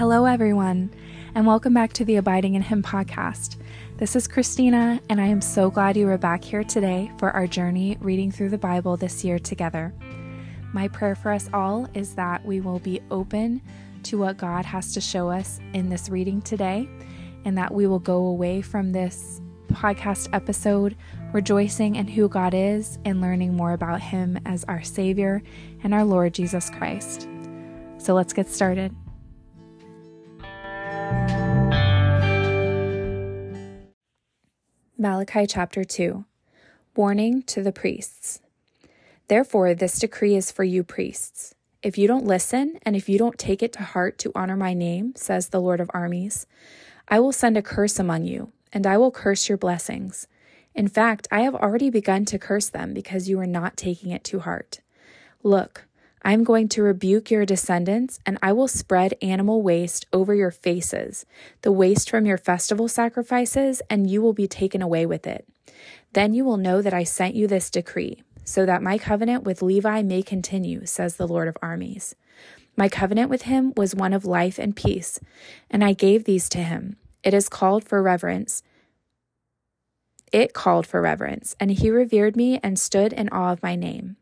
Hello, everyone, and welcome back to the Abiding in Him podcast. This is Christina, and I am so glad you are back here today for our journey reading through the Bible this year together. My prayer for us all is that we will be open to what God has to show us in this reading today, and that we will go away from this podcast episode rejoicing in who God is and learning more about Him as our Savior and our Lord Jesus Christ. So let's get started. Malachi chapter 2 Warning to the priests. Therefore, this decree is for you priests. If you don't listen, and if you don't take it to heart to honor my name, says the Lord of armies, I will send a curse among you, and I will curse your blessings. In fact, I have already begun to curse them because you are not taking it to heart. Look, I am going to rebuke your descendants, and I will spread animal waste over your faces, the waste from your festival sacrifices, and you will be taken away with it. Then you will know that I sent you this decree, so that my covenant with Levi may continue, says the Lord of armies. My covenant with him was one of life and peace, and I gave these to him. It is called for reverence. It called for reverence, and he revered me and stood in awe of my name.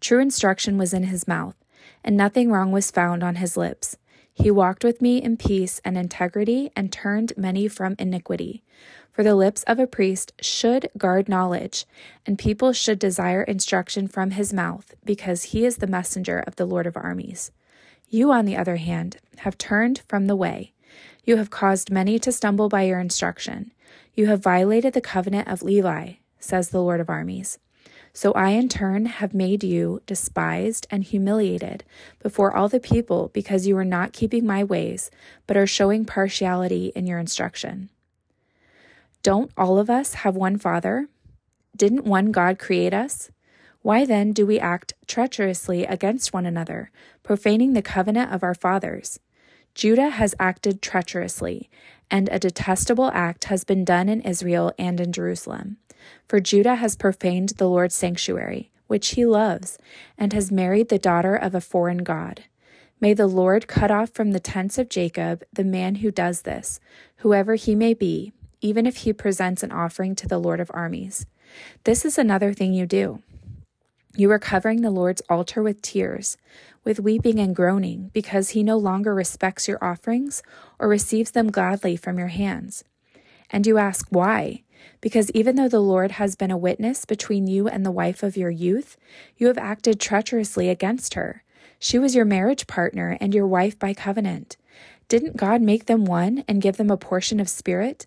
True instruction was in his mouth, and nothing wrong was found on his lips. He walked with me in peace and integrity and turned many from iniquity. For the lips of a priest should guard knowledge, and people should desire instruction from his mouth, because he is the messenger of the Lord of armies. You, on the other hand, have turned from the way. You have caused many to stumble by your instruction. You have violated the covenant of Levi, says the Lord of armies. So I, in turn, have made you despised and humiliated before all the people because you are not keeping my ways, but are showing partiality in your instruction. Don't all of us have one Father? Didn't one God create us? Why then do we act treacherously against one another, profaning the covenant of our fathers? Judah has acted treacherously, and a detestable act has been done in Israel and in Jerusalem. For Judah has profaned the Lord's sanctuary, which he loves, and has married the daughter of a foreign god. May the Lord cut off from the tents of Jacob the man who does this, whoever he may be, even if he presents an offering to the Lord of armies. This is another thing you do. You are covering the Lord's altar with tears, with weeping and groaning, because he no longer respects your offerings or receives them gladly from your hands. And you ask, Why? Because even though the Lord has been a witness between you and the wife of your youth, you have acted treacherously against her. She was your marriage partner and your wife by covenant. Didn't God make them one and give them a portion of spirit?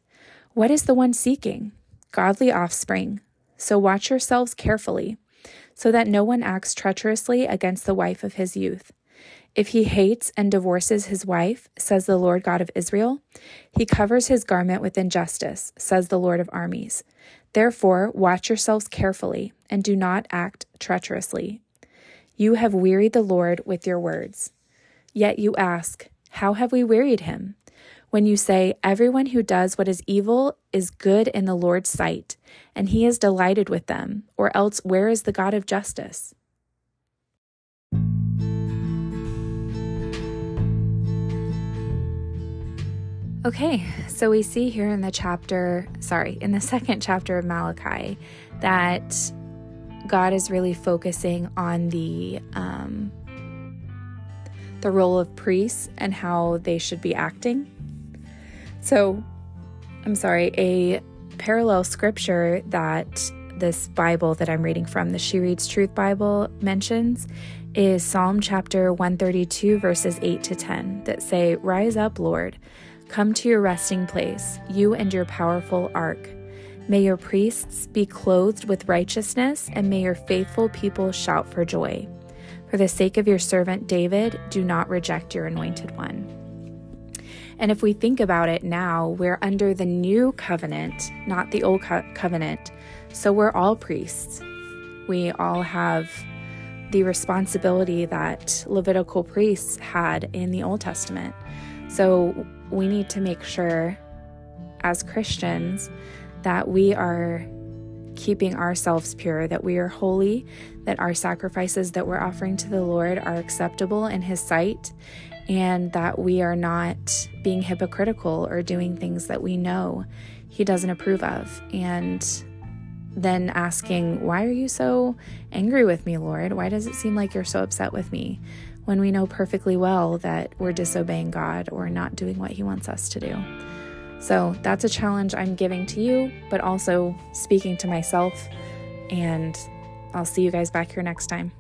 What is the one seeking? Godly offspring. So watch yourselves carefully, so that no one acts treacherously against the wife of his youth. If he hates and divorces his wife, says the Lord God of Israel, he covers his garment with injustice, says the Lord of armies. Therefore, watch yourselves carefully and do not act treacherously. You have wearied the Lord with your words. Yet you ask, How have we wearied him? When you say, Everyone who does what is evil is good in the Lord's sight, and he is delighted with them, or else where is the God of justice? Okay, so we see here in the chapter, sorry, in the second chapter of Malachi, that God is really focusing on the um, the role of priests and how they should be acting. So, I'm sorry, a parallel scripture that this Bible that I'm reading from, the She Reads Truth Bible, mentions is Psalm chapter 132, verses 8 to 10, that say, Rise up, Lord Come to your resting place, you and your powerful ark. May your priests be clothed with righteousness, and may your faithful people shout for joy. For the sake of your servant David, do not reject your anointed one. And if we think about it now, we're under the new covenant, not the old co- covenant. So we're all priests. We all have the responsibility that Levitical priests had in the Old Testament. So we need to make sure as Christians that we are keeping ourselves pure, that we are holy, that our sacrifices that we're offering to the Lord are acceptable in His sight, and that we are not being hypocritical or doing things that we know He doesn't approve of. And then asking, Why are you so angry with me, Lord? Why does it seem like you're so upset with me? When we know perfectly well that we're disobeying God or not doing what He wants us to do. So that's a challenge I'm giving to you, but also speaking to myself. And I'll see you guys back here next time.